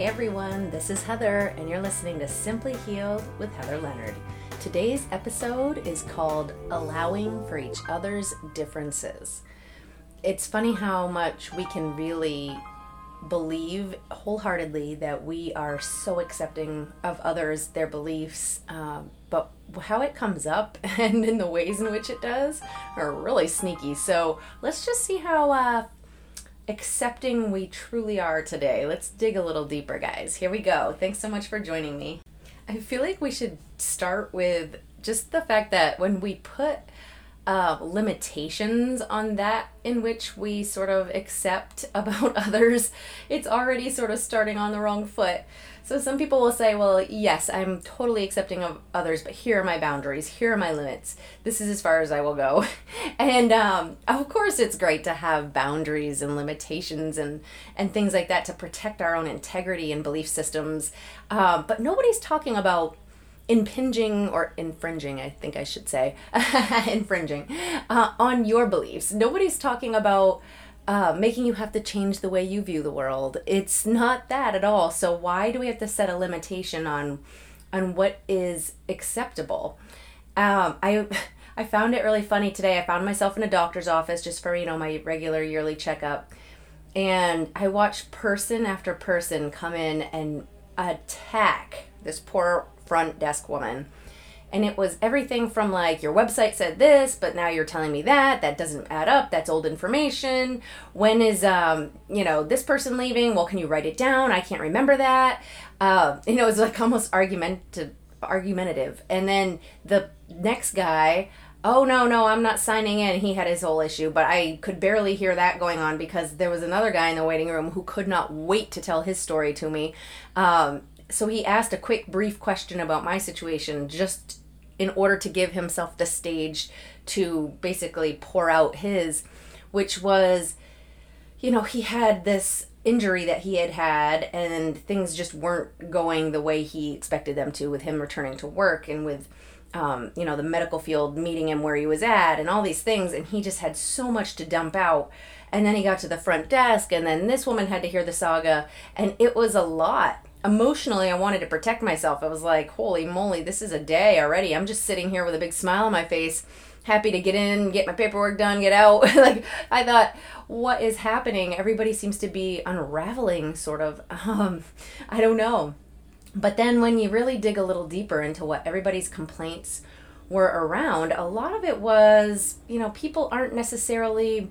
Hey everyone, this is Heather, and you're listening to Simply Healed with Heather Leonard. Today's episode is called Allowing for Each Other's Differences. It's funny how much we can really believe wholeheartedly that we are so accepting of others, their beliefs, um, but how it comes up and in the ways in which it does are really sneaky. So let's just see how uh, accepting we truly are today. Let's dig a little deeper, guys. Here we go. Thanks so much for joining me. I feel like we should start with just the fact that when we put uh, limitations on that in which we sort of accept about others, it's already sort of starting on the wrong foot. So some people will say, well, yes, I'm totally accepting of others, but here are my boundaries. Here are my limits. This is as far as I will go. and um, of course, it's great to have boundaries and limitations and, and things like that to protect our own integrity and belief systems. Um, but nobody's talking about impinging or infringing, I think I should say, infringing uh, on your beliefs. Nobody's talking about uh, making you have to change the way you view the world. It's not that at all. So why do we have to set a limitation on on what is acceptable? Um, I I found it really funny today. I found myself in a doctor's office just for you know my regular yearly checkup, and I watched person after person come in and attack this poor front desk woman. And it was everything from like, your website said this, but now you're telling me that. That doesn't add up. That's old information. When is, um, you know, this person leaving? Well, can you write it down? I can't remember that. Uh, you know, it was like almost argumentative. argumentative. And then the next guy, oh no no i'm not signing in he had his whole issue but i could barely hear that going on because there was another guy in the waiting room who could not wait to tell his story to me um, so he asked a quick, brief question about my situation just in order to give himself the stage to basically pour out his, which was, you know, he had this injury that he had had and things just weren't going the way he expected them to with him returning to work and with um, you know the medical field meeting him where he was at and all these things. And he just had so much to dump out. And then he got to the front desk and then this woman had to hear the saga. And it was a lot emotionally I wanted to protect myself. I was like, holy moly, this is a day already. I'm just sitting here with a big smile on my face, happy to get in, get my paperwork done, get out. like I thought, what is happening? Everybody seems to be unraveling sort of. Um, I don't know. But then when you really dig a little deeper into what everybody's complaints were around, a lot of it was, you know, people aren't necessarily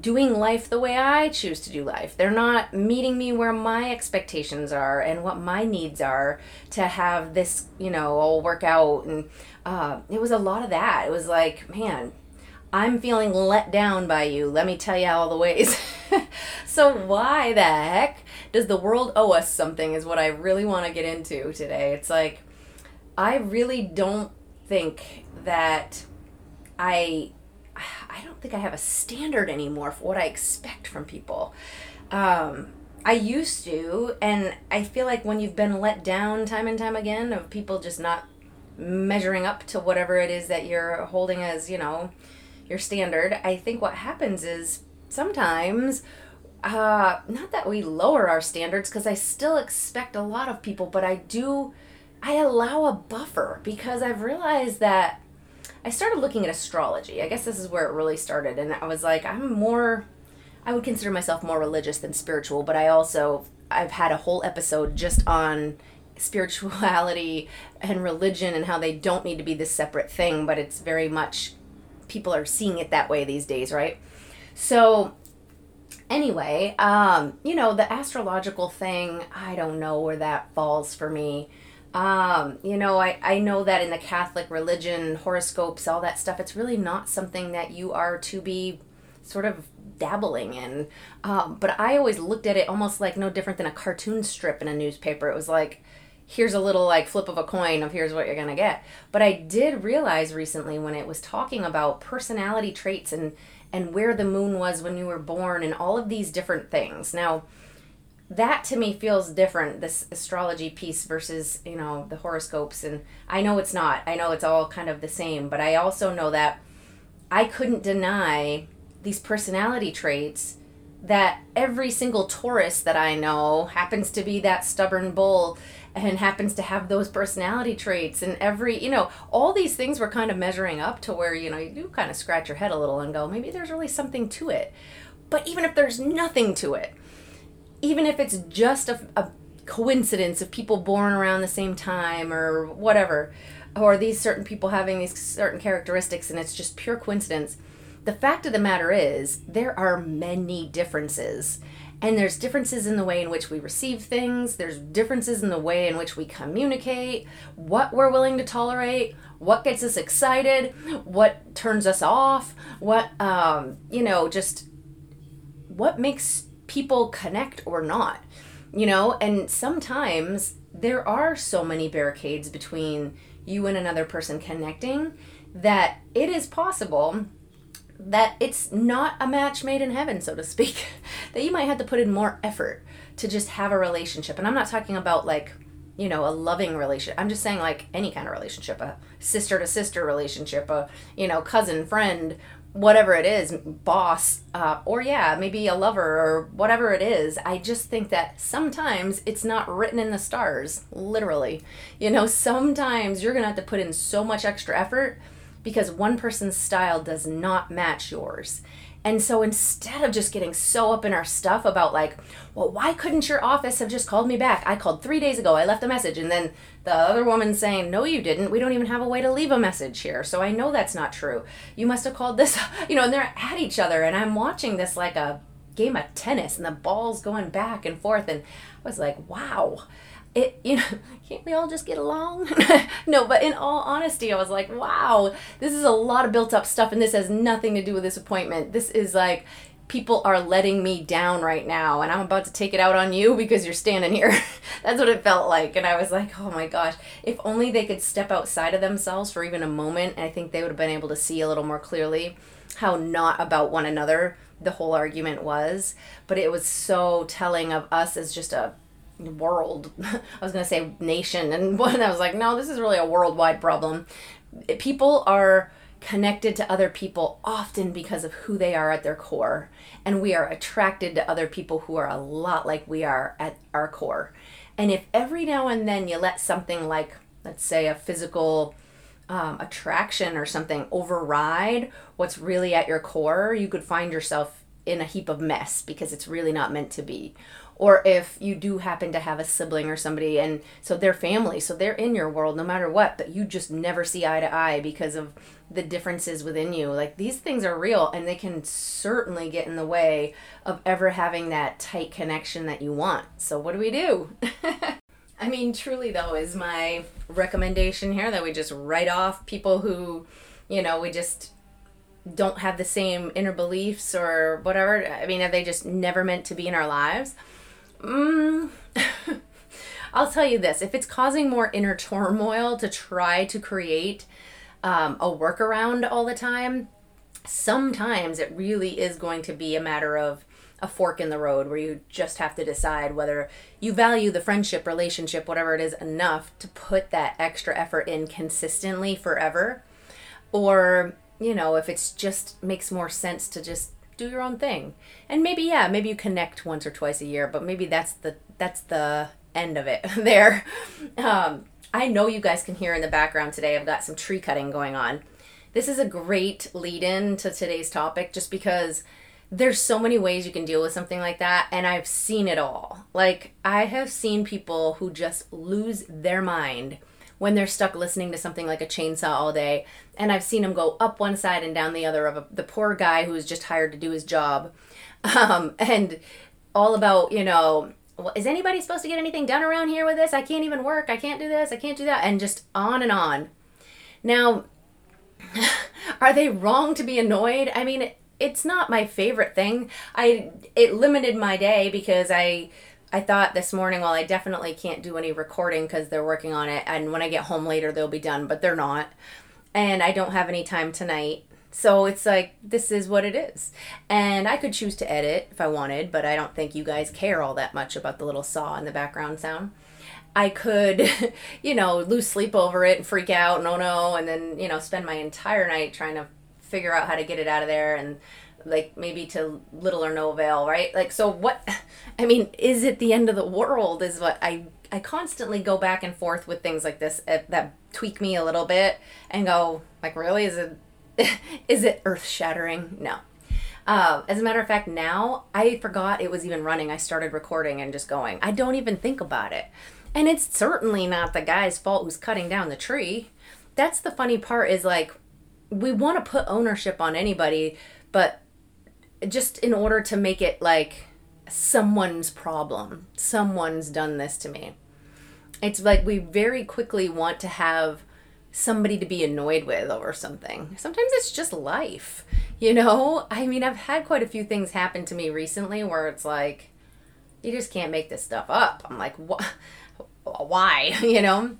doing life the way I choose to do life. They're not meeting me where my expectations are and what my needs are to have this, you know, all work out. And uh, it was a lot of that. It was like, man, I'm feeling let down by you. Let me tell you all the ways. so, why the heck does the world owe us something? Is what I really want to get into today. It's like, I really don't think that I I don't think I have a standard anymore for what I expect from people. Um, I used to, and I feel like when you've been let down time and time again of people just not measuring up to whatever it is that you're holding as, you know, your standard, I think what happens is sometimes uh not that we lower our standards because I still expect a lot of people, but I do I allow a buffer because I've realized that I started looking at astrology. I guess this is where it really started. And I was like, I'm more, I would consider myself more religious than spiritual, but I also, I've had a whole episode just on spirituality and religion and how they don't need to be this separate thing, but it's very much, people are seeing it that way these days, right? So, anyway, um, you know, the astrological thing, I don't know where that falls for me. Um, you know, I, I know that in the Catholic religion, horoscopes, all that stuff, it's really not something that you are to be sort of dabbling in. Um, but I always looked at it almost like no different than a cartoon strip in a newspaper. It was like, here's a little like flip of a coin of here's what you're going to get. But I did realize recently when it was talking about personality traits and and where the moon was when you were born and all of these different things. Now, that to me feels different this astrology piece versus you know the horoscopes. And i know it's not. I know it's all kind of the same but i also know that i couldn't deny these personality traits that every single Taurus that I know happens to be that stubborn bull and happens to have those personality traits. And every you know all these things were kind of measuring up to where you know you do kind of scratch your head a little and go maybe there's really something to it. But even if there's nothing to it even if it's just a, a coincidence of people born around the same time or whatever or these certain people having these certain characteristics and it's just pure coincidence the fact of the matter is there are many differences. And there's differences in the way in which we receive things, there's differences in the way in which we communicate, what we're willing to tolerate, what gets us excited, what turns us off, what, um, you know, just what makes people connect or not, you know? And sometimes there are so many barricades between you and another person connecting that it is possible that it's not a match made in heaven, so to speak. that you might have to put in more effort to just have a relationship. And I'm not talking about like, you know, a loving relationship. I'm just saying like any kind of relationship, a sister to sister relationship, a, you know, cousin, friend, whatever it is, boss, uh, or yeah, maybe a lover or whatever it is. I just think that sometimes it's not written in the stars, literally. You know, sometimes you're going to have to put in so much extra effort because one person's style does not match yours. And so instead of just getting so up in our stuff about like, well, why couldn't your office have just called me back? I called three days ago. I left a message. And then the other woman saying, no, you didn't. We don't even have a way to leave a message here. So I know that's not true. You must have called this, you know, and they're at each other. And I'm watching this like a game of tennis and the ball's going back and forth. And I was like, wow it you know can't we all just get along no but in all honesty i was like wow this is a lot of built up stuff and this has nothing to do with this appointment this is like people are letting me down right now and i'm about to take it out on you because you're standing here that's what it felt like and i was like oh my gosh if only they could step outside of themselves for even a moment i think they would have been able to see a little more clearly how not about one another the whole argument was but it was so telling of us as just a world. I was going to say nation, and when I was like, no, this is really a worldwide problem. People are connected to other people often because of who they are at their core, and we are attracted to other people who are a lot like we are at our core. And if every now and then you let something like, let's say, a physical um, attraction or something override what's really at your core, you could find yourself in a heap of mess because it's really not meant to be or if you do happen to have a sibling or somebody and so they're family so they're in your world no matter what but you just never see eye to eye because of the differences within you. Like these things are real and they can certainly get in the way of ever having that tight connection that you want. So what do we do? I mean truly though is my recommendation here that we just write off people who you know we just don't have the same inner beliefs or whatever. I mean are they just never meant to be in our lives Mm, I'll tell you this if it's causing more inner turmoil to try to create um, a workaround all the time, sometimes it really is going to be a matter of a fork in the road where you just have to decide whether you value the friendship, relationship, whatever it is, enough to put that extra effort in consistently forever. Or, you know, if it's just makes more sense to just do your own thing. And maybe yeah, maybe you connect once or twice a year, but maybe that's the that's the end of it there. Um, I know you guys can hear in the background today. I've got some tree cutting going on. This is a great lead in to today's topic just because there's so many ways you can deal with something like that and I've seen it all. Like I have seen people who just lose their mind when they're stuck listening to something like a chainsaw all day. And I've seen them go up one side and down the other of a, the poor guy who was just hired to do his job. Um, and all about, you know, well, is anybody supposed to get anything done around here with this? I can't even work. I can't do this. I can't do that. And just on and on. Now, are they wrong to be annoyed? I mean, it's not my favorite thing. I it limited my day because I I thought this morning, well, I definitely can't do any recording because they're working on it, and when I get home later, they'll be done, but they're not. And I don't have any time tonight. So it's like, this is what it is. And I could choose to edit if I wanted, but I don't think you guys care all that much about the little saw in the background sound. I could, you know, lose sleep over it and freak out, no, oh no, and then, you know, spend my entire night trying to figure out how to get it out of there and like maybe to little or no avail, right? Like, so what, I mean, is it the end of the world? Is what I, I constantly go back and forth with things like this uh, that tweak me a little bit and go, like, really? Is it, is it earth shattering? No. Uh, as a matter of fact, now I forgot it was even running. I started recording and just going. I don't even think about it. And it's certainly not the guy's fault who's cutting down the tree. That's the funny part is like, we want to put ownership on anybody, but just in order to make it like someone's problem. Someone's done this to me. It's like we very quickly want to have somebody to be annoyed with over something. Sometimes it's just life, you know? I mean, I've had quite a few things happen to me recently where it's like, you just can't make this stuff up. I'm like, what? Why? You know?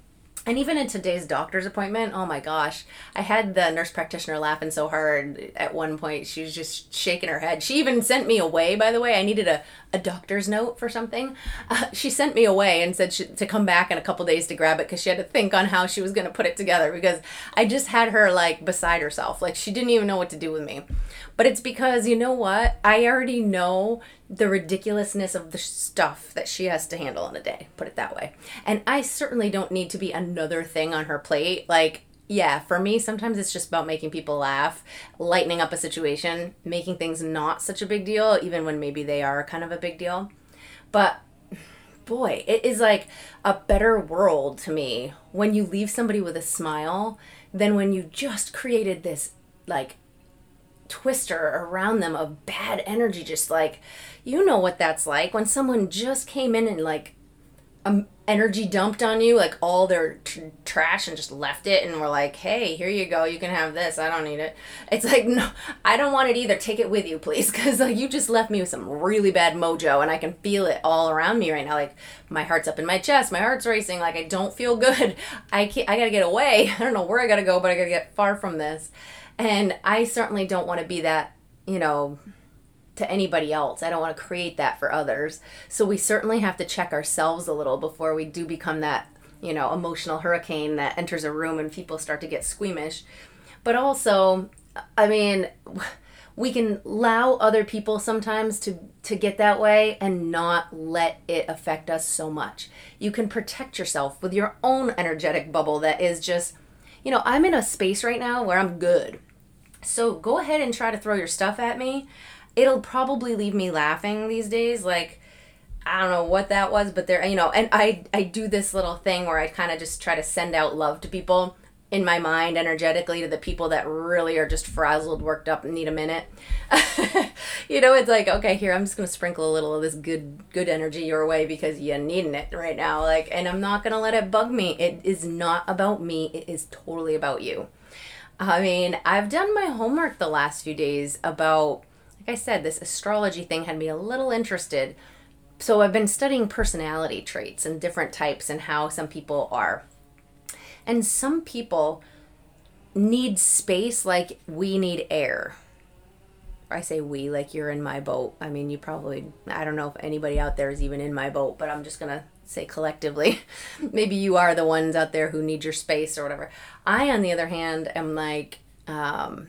And even in today's doctor's appointment, oh my gosh, I had the nurse practitioner laughing so hard at one point. She was just shaking her head. She even sent me away, by the way. I needed a, a doctor's note for something. Uh, she sent me away and said she, to come back in a couple days to grab it because she had to think on how she was going to put it together because I just had her like beside herself. Like she didn't even know what to do with me. But it's because, you know what? I already know the ridiculousness of the stuff that she has to handle in a day, put it that way. And I certainly don't need to be another thing on her plate. Like, yeah, for me, sometimes it's just about making people laugh, lightening up a situation, making things not such a big deal, even when maybe they are kind of a big deal. But boy, it is like a better world to me when you leave somebody with a smile than when you just created this like twister around them of bad energy just like you know what that's like when someone just came in and like um, energy dumped on you like all their trash and just left it and were like hey here you go you can have this i don't need it. It's like no i don't want it either take it with you please because like you just left me with some really bad mojo and i can feel it all around me right now like my heart's up in my chest my heart's racing like i don't feel good i can't i gotta get away i don't know where i gotta go but i gotta get far from this. And I certainly don't want to be that, you know, to anybody else. I don't want to create that for others. So we certainly have to check ourselves a little before we do become that, you know, emotional hurricane that enters a room and people start to get squeamish. But also, I mean, we can allow other people sometimes to to get that way and not let it affect us so much. You can protect yourself with your own energetic bubble that is just you know, I'm in a space right now where I'm good. So go ahead and try to throw your stuff at me. It'll probably leave me laughing these days. Like, I don't know what that was, but there, you know, and I, I do this little thing where I kind of just try to send out love to people in my mind energetically to the people that really are just frazzled, worked up, and need a minute. you know, it's like, okay, here, I'm just to sprinkle a little of this good, good energy your way because you're needing it right now. Like, and I'm not to let it bug me. It is not about me. It is totally about you. I mean, I've done my homework the last few days about, like I said, this astrology thing had me a little interested. So I've been studying personality traits and different types and how some people are. And some people need space like we need air. I say we, like you're in my boat. I mean, you probably, I don't know if anybody out there is even in my boat, but I'm just going to say collectively, maybe you are the ones out there who need your space or whatever. I, on the other hand, am like, um,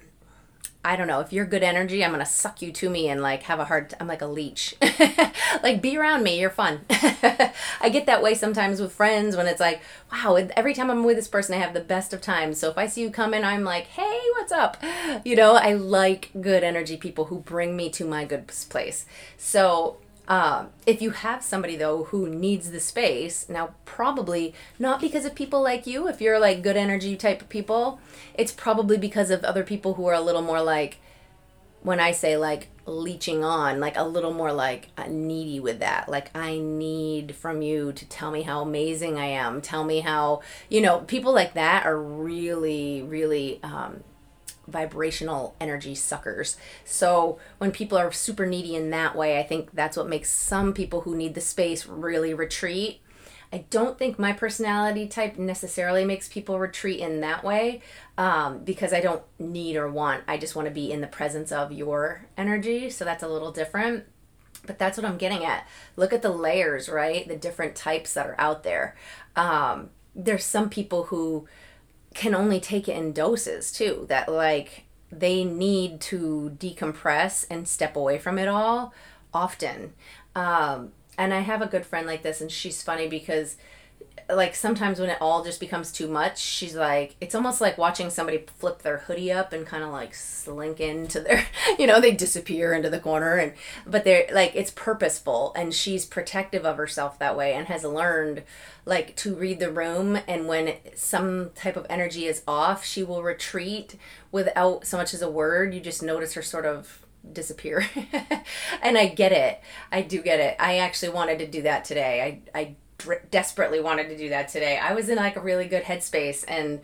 I don't know, if you're good energy, I'm going to suck you to me and like have a hard, t- I'm like a leech. like be around me, you're fun. I get that way sometimes with friends when it's like, wow, every time I'm with this person, I have the best of times. So if I see you come in, I'm like, hey, what's up? You know, I like good energy people who bring me to my good place. So um, if you have somebody though who needs the space, now probably not because of people like you, if you're like good energy type of people, it's probably because of other people who are a little more like, when I say like leeching on, like a little more like needy with that. Like, I need from you to tell me how amazing I am. Tell me how, you know, people like that are really, really um, vibrational energy suckers. So when people are super needy in that way, I think that's what makes some people who need the space really retreat. I don't think my personality type necessarily makes people retreat in that way um, because I don't need or want. I just want to be in the presence of your energy. So that's a little different. But that's what I'm getting at. Look at the layers, right? The different types that are out there. Um, there's some people who can only take it in doses too. That like they need to decompress and step away from it all often. Um, and I have a good friend like this, and she's funny because like sometimes when it all just becomes too much, she's like, it's almost like watching somebody flip their hoodie up and kind of like slink into their, you know, they disappear into the corner and, but they're like, it's purposeful and she's protective of herself that way and has learned like to read the room. And when some type of energy is off, she will retreat without so much as a word. You just notice her sort of disappear. and I get it. I do get it. I actually wanted to do that today. I, I, desperately wanted to do that today. I was in like a really good headspace and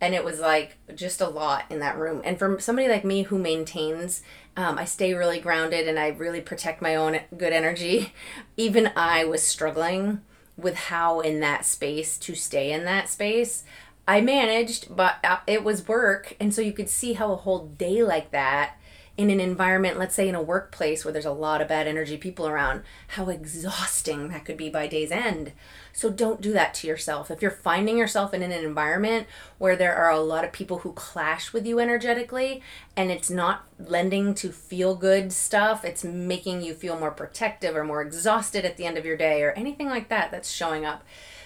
and it was like just a lot in that room. And for somebody like me who maintains, um, I stay really grounded and I really protect my own good energy. Even I was struggling with how in that space to stay in that space. I managed, but uh, it was work. And so you could see how a whole day like that in an environment, let's say in a workplace where there's a lot of bad energy people around, how exhausting that could be by day's end. So don't do that to yourself. If you're finding yourself in an environment where there are a lot of people who clash with you energetically and it's not lending to feel good stuff, it's making you feel more protective or more exhausted at the end of your day or anything like that that's showing up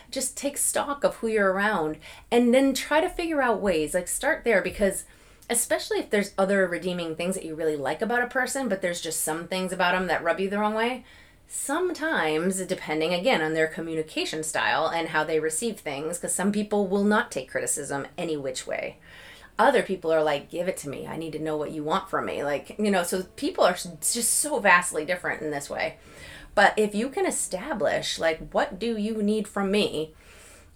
just take stock of who you're around and then try to figure out ways like start there because especially if there's other redeeming things that you really like about a person, but there's just some things about them that rub you the wrong way. Sometimes, depending again on their communication style and how they receive things, because some people will not take criticism any which way. Other people are like, give it to me. I need to know what you want from me. Like, you know, so people are just so vastly different in this way. But if you can establish, like, what do you need from me?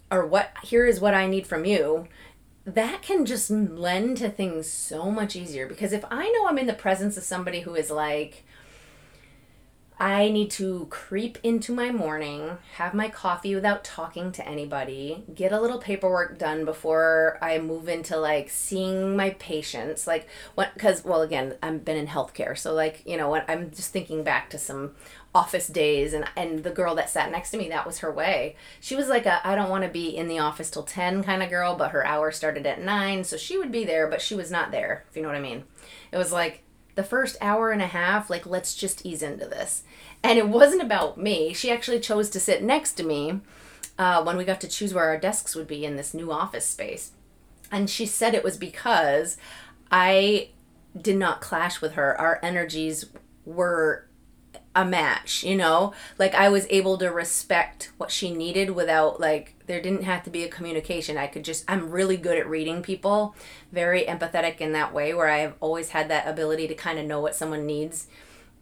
Or what, here is what I need from you that can just lend to things so much easier because if I know I'm in the presence of somebody who is like, I need to creep into my morning, have my coffee without talking to anybody, get a little paperwork done before I move into like seeing my patients. Like, what, because, well, again, I've been in healthcare. So, like, you know, what I'm just thinking back to some office days and and the girl that sat next to me that was her way. She was like a i don't want to be in the office till 10 kind of girl but her hour started at 9 so she would be there but she was not there if you know what i mean. It was like the first hour and a half like let's just ease into this. And it wasn't about me. She actually chose to sit next to me uh, when we got to choose where our desks would be in this new office space. And she said it was because i did not clash with her. Our energies were a match, you know? Like I was able to respect what she needed without like there didn't have to be a communication. I could just I'm really good at reading people, very empathetic in that way where I've always had that ability to kind of know what someone needs.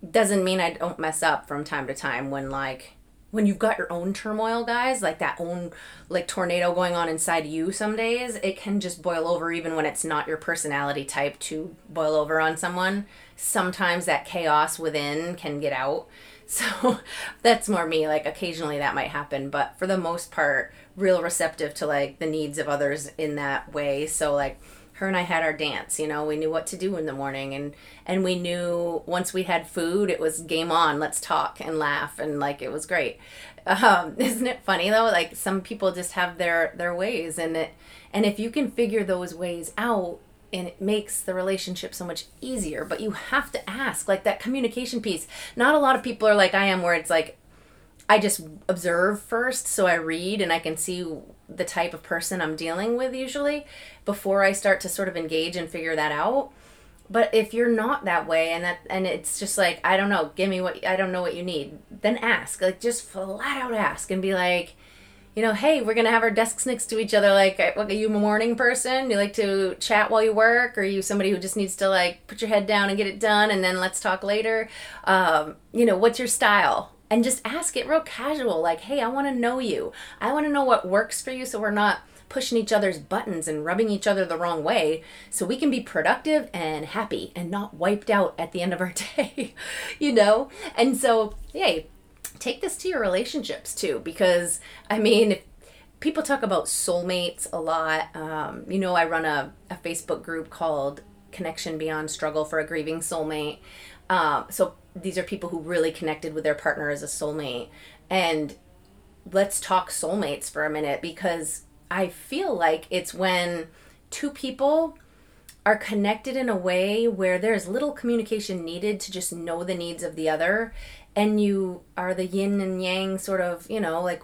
Doesn't mean I don't mess up from time to time when like when you've got your own turmoil, guys, like that own like tornado going on inside you some days, it can just boil over even when it's not your personality type to boil over on someone. Sometimes that chaos within can get out. So that's more me. Like occasionally that might happen, but for the most part, real receptive to like the needs of others in that way. So like her and I had our dance, you know, we knew what to do in the morning and and we knew once we had food it was game on, let's talk and laugh and like it was great. Um, isn't it funny though? Like some people just have their their ways and it and if you can figure those ways out and it makes the relationship so much easier, but you have to ask like that communication piece. Not a lot of people are like I am where it's like I just observe first, so I read and I can see the type of person I'm dealing with usually before I start to sort of engage and figure that out. But if you're not that way and that and it's just like I don't know, give me what I don't know what you need, then ask. Like just flat out ask and be like, you know, hey, we're gonna have our desks next to each other. Like, are you a morning person? You like to chat while you work, or are you somebody who just needs to like put your head down and get it done, and then let's talk later? Um, you know, what's your style? And just ask it real casual like hey i want to know you. I want to know what works for you so we're not pushing each other's buttons and rubbing each other the wrong way so we can be productive and happy and not wiped out at the end of our day you know? And so hey take this to your relationships too because i mean people talk about soulmates a lot um, you know i run a, a facebook group called connection beyond struggle for a grieving soulmate. Um, so these are people who really connected with their partner as a soulmate. And let's talk soulmates for a minute because I feel like it's when two people are connected in a way where there's little communication needed to just know the needs of the other and you are the yin and yang sort of, you know, like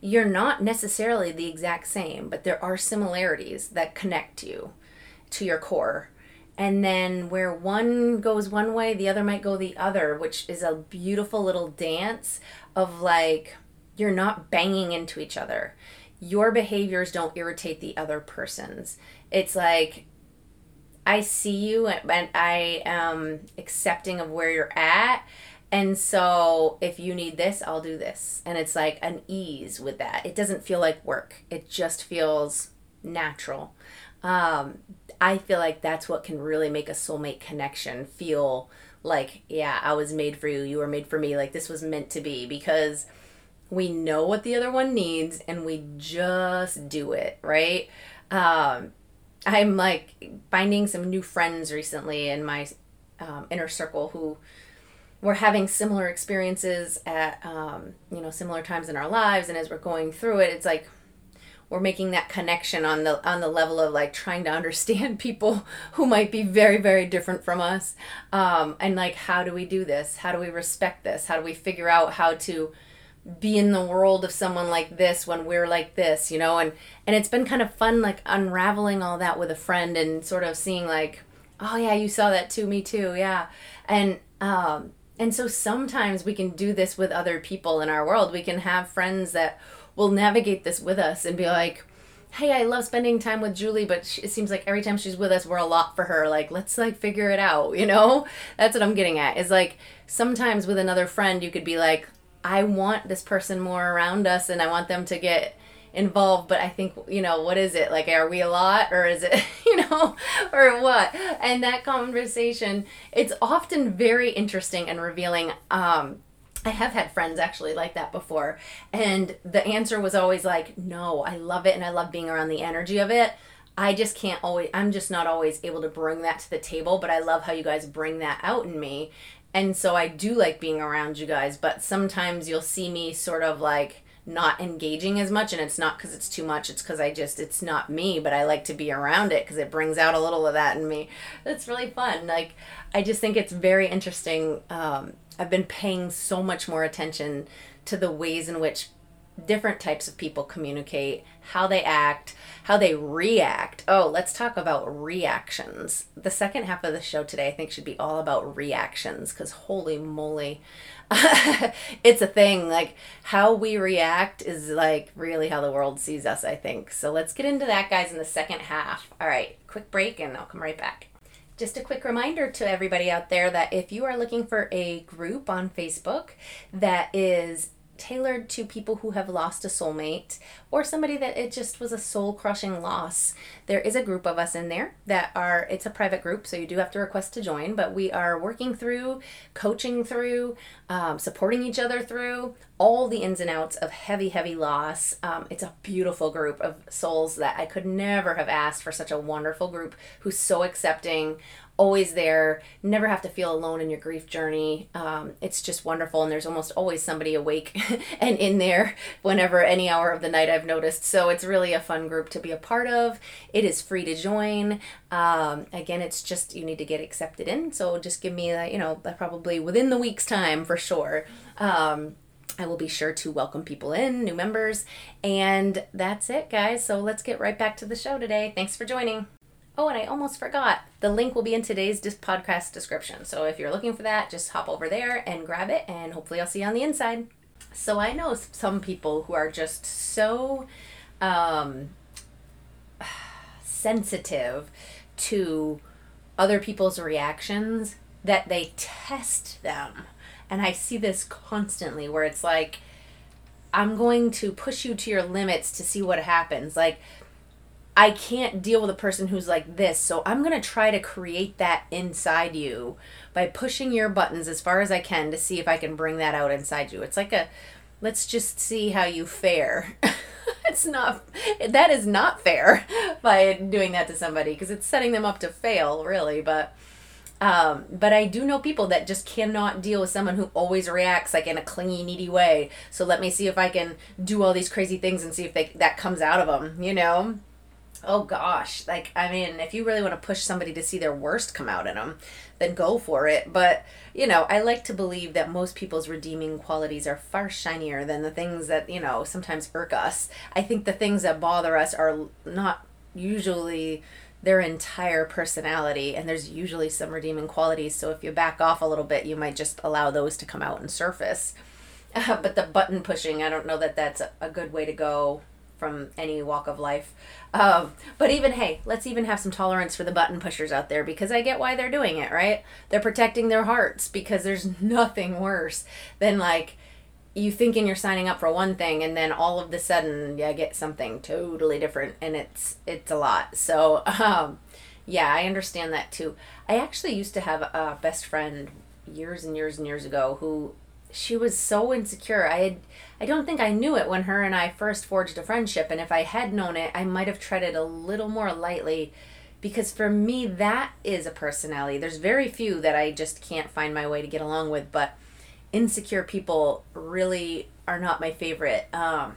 you're not necessarily the exact same, but there are similarities that connect you to your core. And then where one goes one way, the other might go the other, which is a beautiful little dance of like you're not banging into each other. Your behaviors don't irritate the other person's. It's like I see you and I am accepting of where you're at. And so if you need this, I'll do this. And it's like an ease with that. It doesn't feel like work, it just feels natural. Um, I feel like that's what can really make a soulmate connection feel like, yeah, I was made for you, you were made for me, like this was meant to be because we know what the other one needs and we just do it, right? Um, I'm like finding some new friends recently in my um, inner circle who were having similar experiences at um, you know similar times in our lives, and as we're going through it, it's like we're making that connection on the on the level of like trying to understand people who might be very very different from us, um, and like how do we do this? How do we respect this? How do we figure out how to be in the world of someone like this when we're like this you know and and it's been kind of fun like unraveling all that with a friend and sort of seeing like oh yeah you saw that too me too yeah and um and so sometimes we can do this with other people in our world we can have friends that will navigate this with us and be like hey i love spending time with julie but she, it seems like every time she's with us we're a lot for her. Like let's like figure it out you know? That's what i'm getting at is like sometimes with another friend you could be like I want this person more around us and I want them to get involved but i think you know what is it? Like are we a lot or is it you know or what? And that conversation it's often very interesting and revealing um I have had friends actually like that before. And the answer was always like, no, I love it and I love being around the energy of it. I just can't always, I'm just not always able to bring that to the table, but I love how you guys bring that out in me and so I do like being around you guys, but sometimes you'll see me sort of like not engaging as much and it's not because it's too much it's because i just it's not me but i like to be around it because it brings out a little of that in me That's really fun like i just think it's very interesting um, i've been paying so much more attention to the ways in which different types of people communicate, how they act, how they react. Oh, let's talk about reactions. The second half of the show today, I think, should be all about reactions because holy moly, it's a thing. Like, how we react is like really how the world sees us, I think. So let's get into that, guys, in the second half. All right, quick break and I'll come right back. Just a quick reminder to everybody out there that if you are looking for a group on Facebook that is tailored to people who have lost a soulmate or somebody that it just was a soul crushing loss. There is a group of us in there that are, it's a private group, so you do have to request to join, but we are working through, coaching through, um, supporting each other through all the ins and outs of heavy, heavy loss. Um, it's a beautiful group of souls that I could never have asked for such a wonderful group who's so accepting always there, never have to feel alone in your grief journey. Um, it's just wonderful, and there's almost always somebody awake and in there whenever any hour of the night I've noticed. So it's really a fun group to be a part of. It is free to join. Um, again, it's just you need to get accepted in. So just give me that, you know, probably within the week's time for sure. Um, I will be sure to welcome people in, new members. And that's it, guys. So let's get right back to the show today. Thanks for joining. Oh, and I almost forgot. The link will be in today's podcast description. So if you're looking for that, just hop over there and grab it, and hopefully I'll see you on the inside. So I know some people who are just so um, sensitive to other people's reactions that they test them. And I see this constantly where it's like, I'm going to push you to your limits to see what happens. Like, I can't deal with a person who's like this. So I'm going to try to create that inside you by pushing your buttons as far as I can to see if I can bring that out inside you. It's like a let's just see how you fare. it's not that is not fair by doing that to somebody because it's setting them up to fail, really, but um, but I do know people that just cannot deal with someone who always reacts like in a clingy, needy way. So let me see if I can do all these crazy things and see if they, that comes out of them, you know? Oh gosh, like I mean, if you really want to push somebody to see their worst come out in them, then go for it. But you know, I like to believe that most people's redeeming qualities are far shinier than the things that you know sometimes irk us. I think the things that bother us are not usually their entire personality and there's usually some redeeming qualities so if you back off a little bit you might just allow those to come out and surface uh, but the button pushing i don't know that that's a, a good way to go from any walk of life. Um, but even, hey, let's even have some tolerance for the button pushers out there because I get why they're doing it, right? They're protecting their hearts because there's nothing worse than like you thinking you're signing up for one thing and then all of the sudden you get something totally different and it's it's a lot. So um, yeah, I understand that too. I actually used to have a best friend years and years and years ago who she was so insecure. I had I don't think I knew it when her and I first forged a friendship and if I had known it, I might have treaded a little more lightly because for me that is a personality. There's very few that I just can't find my way to get along with, but insecure people really are not my favorite. Um,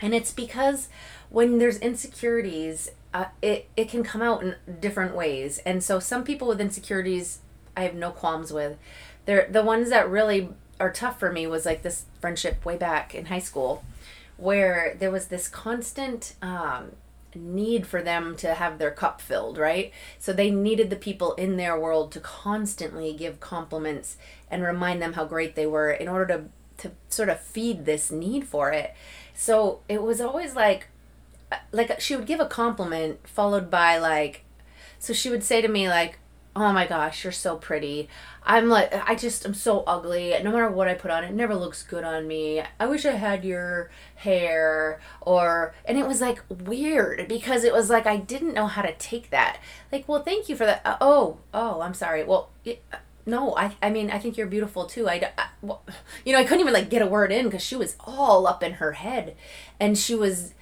and it's because when there's insecurities, uh, it it can come out in different ways. And so some people with insecurities I have no qualms with. They're the ones that really are tough for me was like this friendship way back in high school where there was this constant um, need for them to have their cup filled, right? So they needed the people in their world to constantly give compliments and remind them how great they were in order to to sort of feed this need for it. So it was always like like she would give a compliment followed by like so she would say to me like oh my gosh, you're so pretty. I'm like, I just, I'm so ugly. No matter what I put on, it never looks good on me. I wish I had your hair. Or, and it was like weird because it was like I didn't know how to take that. Like, well, thank you for that. Uh, oh, oh, I'm sorry. Well, it, uh, no, I, I mean, I think you're beautiful too. I, I well, you know, I couldn't even like get a word in because she was all up in her head, and she was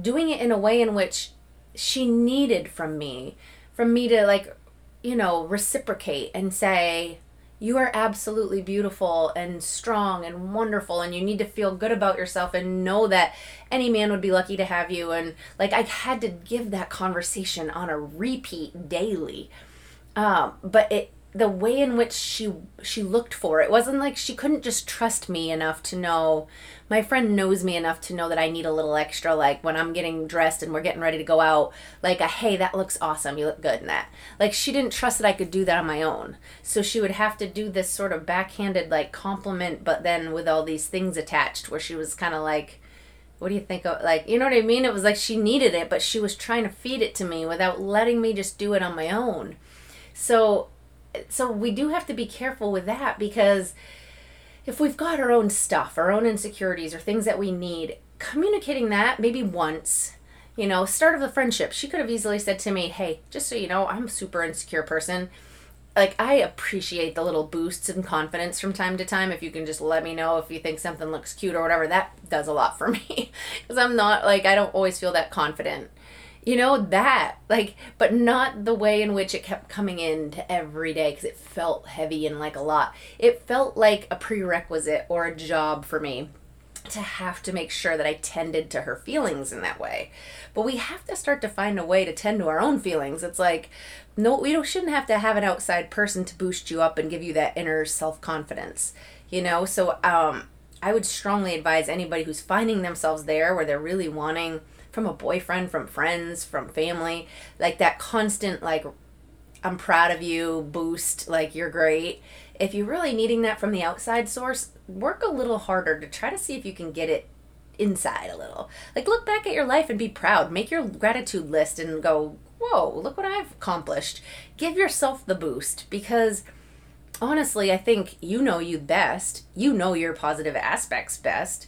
doing it in a way in which she needed from me, from me to like you know, reciprocate and say, you are absolutely beautiful and strong and wonderful and you need to feel good about yourself and know that any man would be lucky to have you. And like i had to give that conversation on a repeat daily. Um, but it the way in which she she looked for it. Wasn't like she couldn't just trust me enough to know my friend knows me enough to know that I need a little extra like when I'm getting dressed and we're getting ready to go out like a hey that looks awesome. You look good in that. Like she didn't trust that I could do that on my own. So she would have to do this sort of backhanded like compliment but then with all these things attached where she was kind of like what do you think of like you know what I mean? It was like she needed it but she was trying to feed it to me without letting me just do it on my own. So so we do have to be careful with that because if we've got our own stuff, our own insecurities or things that we need, communicating that maybe once, you know, start of the friendship, she could have easily said to me, "Hey, just so you know, I'm a super insecure person." Like I appreciate the little boosts in confidence from time to time. If you can just let me know if you think something looks cute or whatever, that does a lot for me because I'm not like I don't always feel that confident you know that like but not the way in which it kept coming in to every day because it felt heavy and like a lot it felt like a prerequisite or a job for me to have to make sure that I tended to her feelings in that way. But we have to start to find a way to tend to our own feelings. It's like no we don't shouldn't have to have an outside person to boost you up and give you that inner self-confidence. You know, so um I would strongly advise anybody who's finding themselves there where they're really wanting from a boyfriend, from friends, from family, like that constant like I'm proud of you boost, like you're great. If you're really needing that from the outside source, work a little harder to try to see if you can get it inside a little. Like look back at your life and be proud. Make your gratitude list and go, "Whoa, look what I've accomplished." Give yourself the boost because honestly, I think you know you best. You know your positive aspects best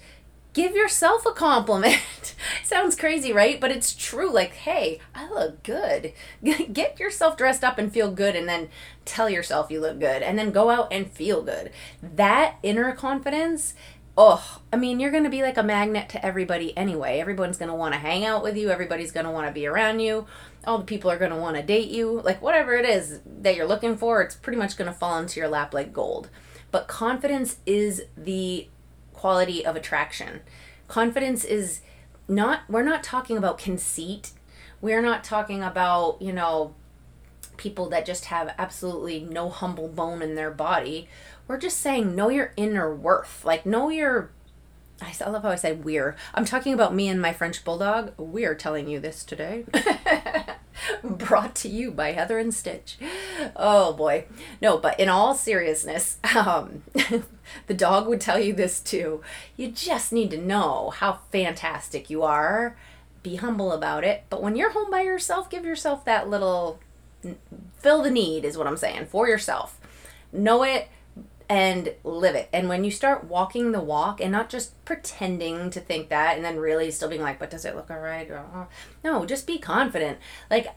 give yourself a compliment. Sounds crazy, right? But it's true. Like, hey, I look good. Get yourself dressed up and feel good, and then tell yourself you look good, and then go out and feel good. That inner confidence. Oh, I mean, you're going to be like a magnet to everybody anyway. Everyone's going to want to hang out with you. Everybody's going to want to be around you. All the people are going to want to date you. Like, whatever it is that you're looking for, it's pretty much going to fall into your lap like gold. But confidence is the quality of attraction. Confidence is not, we're not talking about conceit. We're not talking about, you know, people that just have absolutely no humble bone in their body. We're just saying know your inner worth. Like know your I love how I said we're. I'm talking about me and my French bulldog. We're telling you this today. Brought to you by Heather and Stitch. Oh boy. No, but in all seriousness, um, the dog would tell you this too. You just need to know how fantastic you are. Be humble about it. But when you're home by yourself, give yourself that little fill the need, is what I'm saying, for yourself. Know it and live it. And when you start walking the walk and not just pretending to think that and then really still being like, but does it look all right? Oh. No, just be confident. Like,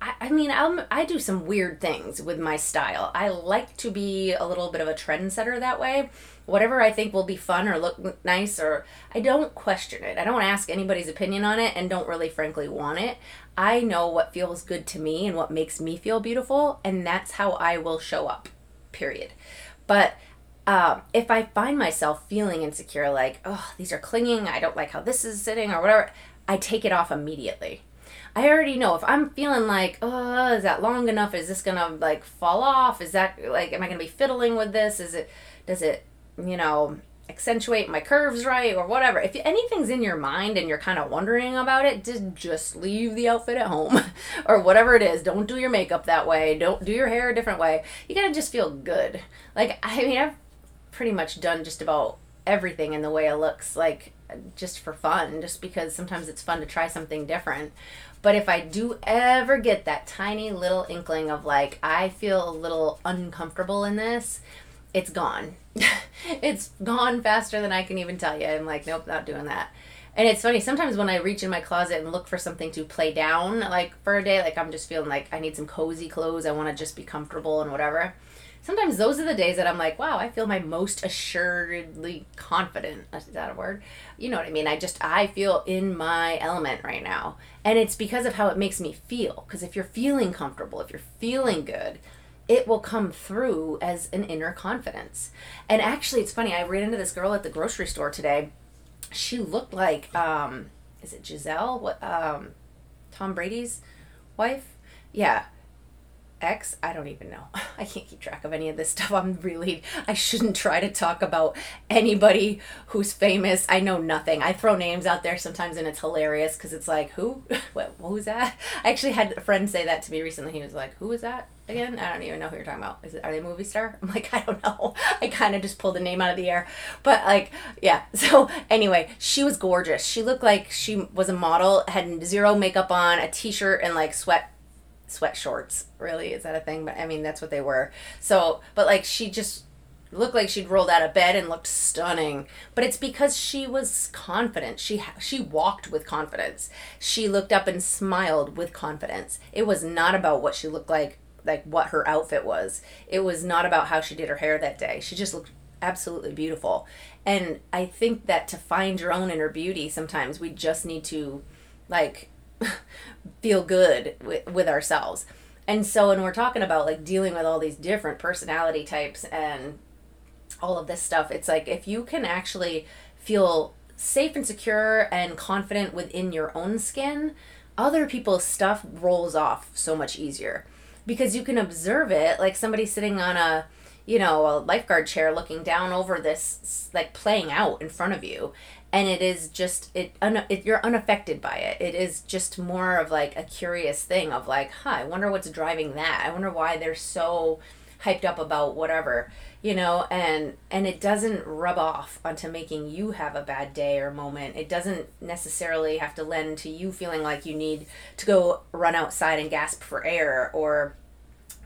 I, I mean, I'm, I do some weird things with my style. I like to be a little bit of a trendsetter that way. Whatever I think will be fun or look nice, or I don't question it. I don't ask anybody's opinion on it and don't really, frankly, want it. I know what feels good to me and what makes me feel beautiful, and that's how I will show up, period. But uh, if I find myself feeling insecure, like, oh, these are clinging, I don't like how this is sitting, or whatever, I take it off immediately. I already know if I'm feeling like, oh, is that long enough? Is this gonna like fall off? Is that like, am I gonna be fiddling with this? Is it, does it, you know, accentuate my curves right or whatever. If anything's in your mind and you're kind of wondering about it, just just leave the outfit at home or whatever it is. Don't do your makeup that way. Don't do your hair a different way. You got to just feel good. Like I mean, I've pretty much done just about everything in the way it looks like just for fun, just because sometimes it's fun to try something different. But if I do ever get that tiny little inkling of like I feel a little uncomfortable in this, it's gone. it's gone faster than I can even tell you. I'm like, nope, not doing that. And it's funny, sometimes when I reach in my closet and look for something to play down, like for a day, like I'm just feeling like I need some cozy clothes, I want to just be comfortable and whatever. Sometimes those are the days that I'm like, wow, I feel my most assuredly confident. Uh, is that a word? You know what I mean? I just, I feel in my element right now. And it's because of how it makes me feel. Because if you're feeling comfortable, if you're feeling good, it will come through as an inner confidence. And actually, it's funny. I ran into this girl at the grocery store today. She looked like, um, is it Gisele? What, um, Tom Brady's wife? Yeah, ex i don't even know i can't keep track of any of this stuff i'm really i shouldn't try to talk about anybody who's famous i know nothing i throw names out there sometimes and it's hilarious because it's like who what who's that i actually had a friend say that to me recently he was like who is that again i don't even know who you're talking about is it are they a movie star i'm like i don't know i kind of just pulled the name out of the air but like yeah so anyway she was gorgeous she looked like she was a model had zero makeup on a t-shirt and like sweat sweat shorts. Really, is that a thing? But I mean, that's what they were. So, but like she just looked like she'd rolled out of bed and looked stunning. But it's because she was confident. She she walked with confidence. She looked up and smiled with confidence. It was not about what she looked like, like what her outfit was. It was not about how she did her hair that day. She just looked absolutely beautiful. And I think that to find your own inner beauty, sometimes we just need to like feel good with, with ourselves. And so when we're talking about like dealing with all these different personality types and all of this stuff, it's like if you can actually feel safe and secure and confident within your own skin, other people's stuff rolls off so much easier because you can observe it like somebody sitting on a you know a lifeguard chair looking down over this like playing out in front of you and it is just it, un, it you're unaffected by it. It is just more of like a curious thing of like huh i wonder what's driving that. I wonder why they're so hyped up about whatever you know and and it doesn't rub off onto making you have a bad day or moment it doesn't necessarily have to lend to you feeling like you need to go run outside and gasp for air or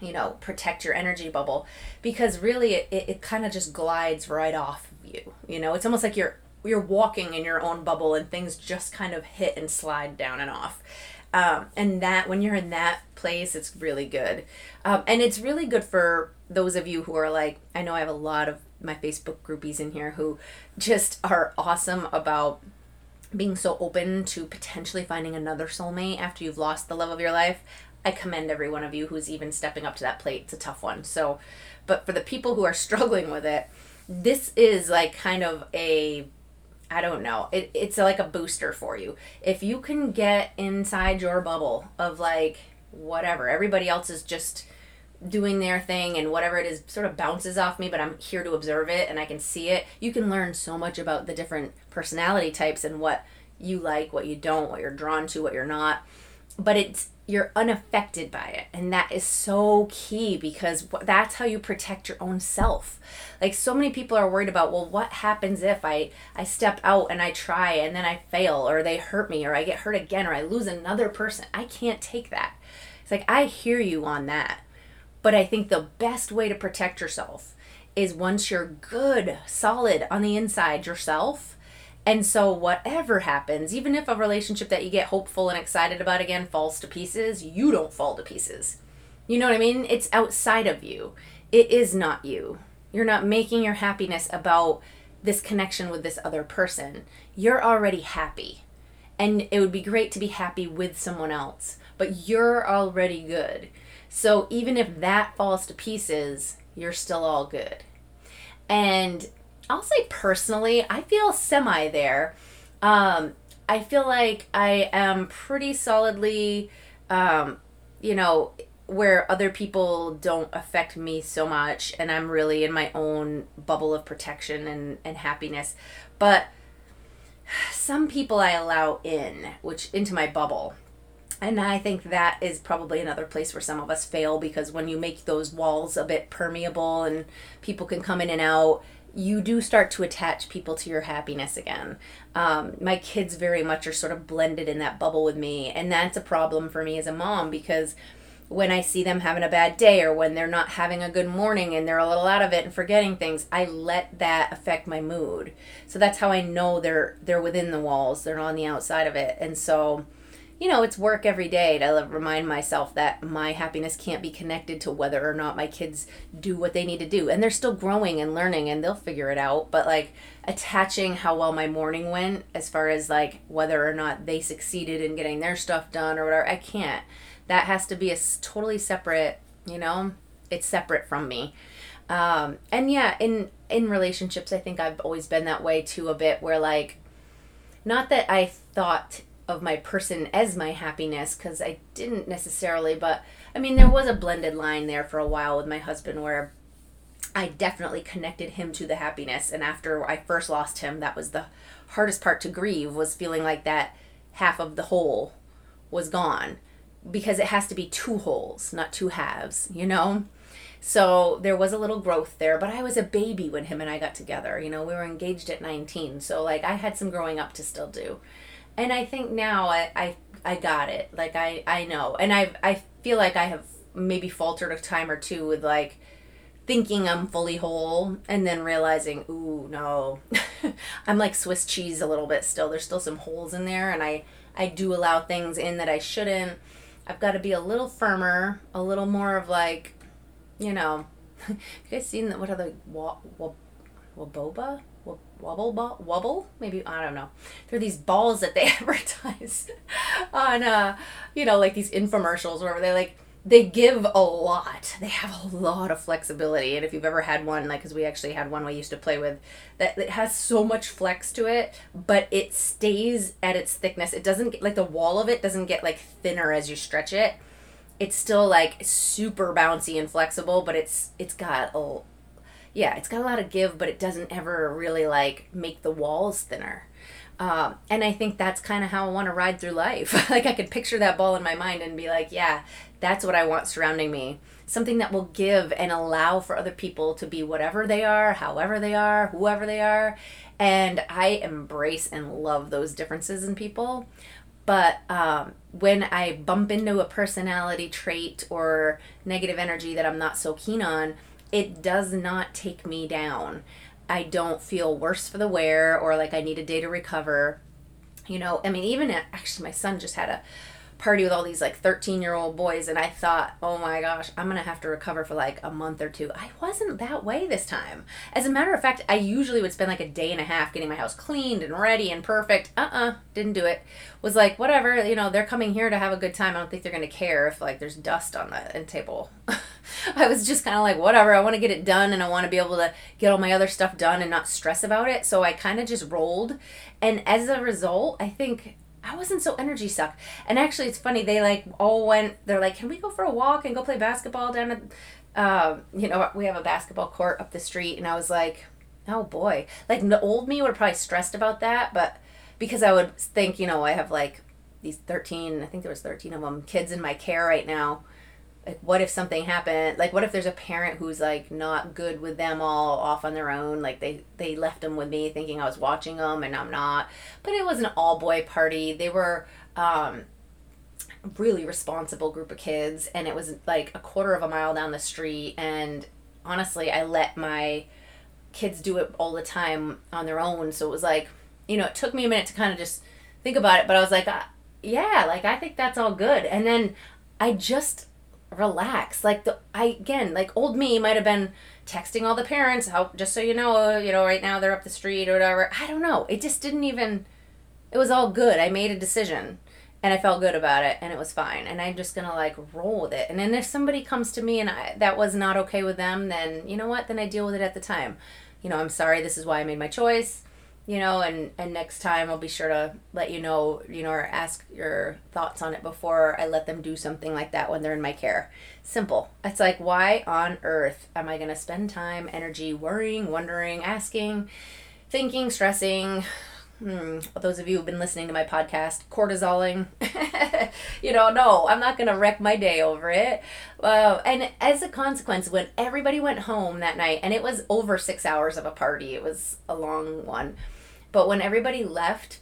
you know protect your energy bubble because really it, it, it kind of just glides right off of you you know it's almost like you're you're walking in your own bubble and things just kind of hit and slide down and off. Um, and that when you're in that place, it's really good. Um, and it's really good for those of you who are like, I know I have a lot of my Facebook groupies in here who just are awesome about being so open to potentially finding another soulmate after you've lost the love of your life. I commend every one of you who's even stepping up to that plate. It's a tough one. So, but for the people who are struggling with it, this is like kind of a I don't know. It, it's like a booster for you. If you can get inside your bubble of like whatever, everybody else is just doing their thing and whatever it is sort of bounces off me, but I'm here to observe it and I can see it. You can learn so much about the different personality types and what you like, what you don't, what you're drawn to, what you're not. But it's you're unaffected by it. And that is so key because that's how you protect your own self. Like so many people are worried about well what happens if i i step out and i try and then i fail or they hurt me or i get hurt again or i lose another person? I can't take that. It's like i hear you on that. But i think the best way to protect yourself is once you're good solid on the inside yourself and so, whatever happens, even if a relationship that you get hopeful and excited about again falls to pieces, you don't fall to pieces. You know what I mean? It's outside of you, it is not you. You're not making your happiness about this connection with this other person. You're already happy. And it would be great to be happy with someone else, but you're already good. So, even if that falls to pieces, you're still all good. And I'll say personally, I feel semi there. Um, I feel like I am pretty solidly, um, you know, where other people don't affect me so much, and I'm really in my own bubble of protection and, and happiness. But some people I allow in, which into my bubble. And I think that is probably another place where some of us fail because when you make those walls a bit permeable and people can come in and out, you do start to attach people to your happiness again. Um, my kids very much are sort of blended in that bubble with me, and that's a problem for me as a mom because when I see them having a bad day or when they're not having a good morning and they're a little out of it and forgetting things, I let that affect my mood. So that's how I know they're they're within the walls, they're on the outside of it, and so you know, it's work every day to remind myself that my happiness can't be connected to whether or not my kids do what they need to do. And they're still growing and learning and they'll figure it out. But like attaching how well my morning went as far as like whether or not they succeeded in getting their stuff done or whatever, I can't. That has to be a totally separate, you know, it's separate from me. Um, and yeah, in in relationships, I think I've always been that way too a bit where like not that I thought of my person as my happiness because I didn't necessarily, but I mean, there was a blended line there for a while with my husband where I definitely connected him to the happiness. And after I first lost him, that was the hardest part to grieve was feeling like that half of the whole was gone because it has to be two wholes, not two halves, you know? So there was a little growth there, but I was a baby when him and I got together. You know, we were engaged at 19. So, like, I had some growing up to still do and I think now I, I I got it. Like I I know, and I I feel like I have maybe faltered a time or two with like thinking I'm fully whole and then realizing, ooh, no. I'm like Swiss cheese a little bit still. There's still some holes in there and I I do allow things in that I shouldn't. I've got to be a little firmer, a little more of like, you know, you guys seen that what are the wa- wa- waboba? Wobble ball wobble? Maybe i don't know. They're these balls that they advertise on uh you know like these infomercials where they like they give a lot. They have a lot of flexibility. And if you've ever had one like because we actually had one we used to play with that it has so much flex to it but it stays at its thickness. It doesn't get like the wall of it doesn't get like thinner as you stretch it. It's still like super bouncy and flexible but it's it's got a yeah, it's got a lot of give, but it doesn't ever really like make the walls thinner. Um, and I think that's kind of how I want to ride through life. like I could picture that ball in my mind and be like, yeah, that's what I want surrounding me. Something that will give and allow for other people to be whatever they are, however they are, whoever they are. And I embrace and love those differences in people. But um, when I bump into a personality trait or negative energy that I'm not so keen on, it does not take me down. I don't feel worse for the wear or like I need a day to recover. You know, I mean, even at, actually, my son just had a party with all these like 13 year old boys, and I thought, oh my gosh, I'm gonna have to recover for like a month or two. I wasn't that way this time. As a matter of fact, I usually would spend like a day and a half getting my house cleaned and ready and perfect. Uh uh-uh, uh, did not do it. Was like, whatever, you know, they're coming here to have a good time. I don't think they're gonna care if like there's dust on the end table. I was just kind of like, whatever, I want to get it done and I want to be able to get all my other stuff done and not stress about it. So I kind of just rolled. And as a result, I think I wasn't so energy sucked. And actually, it's funny, they like all went, they're like, can we go for a walk and go play basketball down at, uh, you know, we have a basketball court up the street. And I was like, oh boy. Like the old me would probably stressed about that, but because I would think, you know, I have like these 13, I think there was 13 of them, kids in my care right now like what if something happened like what if there's a parent who's like not good with them all off on their own like they they left them with me thinking i was watching them and i'm not. But it was an all boy party. They were um really responsible group of kids and it was like a quarter of a mile down the street. And honestly i let my kids do it all the time on their own. So it was like you know it took me a minute to kind of just think about it. But i was like uh, yeah like i think that's all good. And then i just relax. Like the I again, like old me might have been texting all the parents, how just so you know, uh, you know, right now they're up the street or whatever. I don't know. It just didn't even it was all good. I made a decision and I felt good about it and it was fine. And I'm just gonna like roll with it. And then if somebody comes to me and I, that was not okay with them, then you know what? Then I deal with it at the time. You know, I'm sorry. This is why I made my choice you know and and next time i'll be sure to let you know you know or ask your thoughts on it before i let them do something like that when they're in my care. Simple. It's like why on earth am i going to spend time energy worrying wondering asking thinking stressing? Hmm, those of you who've been listening to my podcast cortisoling you know no i'm not going to wreck my day over it. Uh, and as a consequence when everybody went home that night and it was over six hours of a party it was a long one but when everybody left,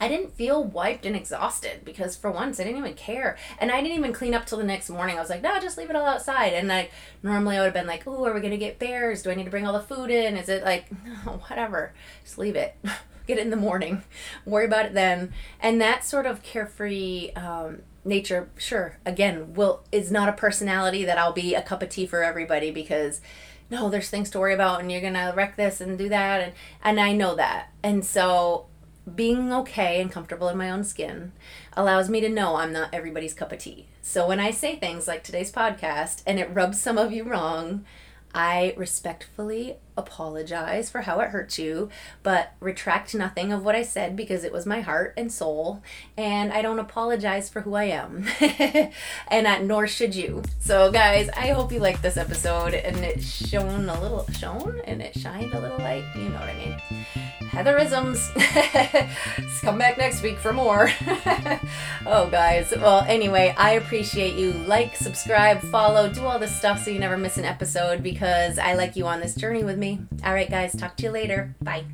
I didn't feel wiped and exhausted because for once I didn't even care. And I didn't even clean up till the next morning. I was like, no, just leave it all outside. And like normally I would have been like, oh, are we gonna get bears? Do I need to bring all the food in? Is it like no, whatever. Just leave it. get it in the morning. Worry about it then. And that sort of carefree um, nature, sure, again, will is not a personality that I'll be a cup of tea for everybody because no, there's things to worry about and you're going to wreck this and do that. And, and I know that. And so being okay and comfortable in my own skin allows me to know I'm not everybody's cup of tea. So when I say things like today's podcast and it rubs some of you wrong, I respectfully apologize for how it hurt you, but retract nothing of what I said because it was my heart and soul, and I don't apologize for who I am, and uh, nor should you. So, guys, I hope you liked this episode, and it shone a little, shone, and it shined a little light. You know what I mean? Heatherisms. Come back next week for more. oh, guys. Well, anyway, I appreciate you. Like, subscribe, follow, do all this stuff so you never miss an episode because I like you on this journey with me. All right, guys. Talk to you later. Bye.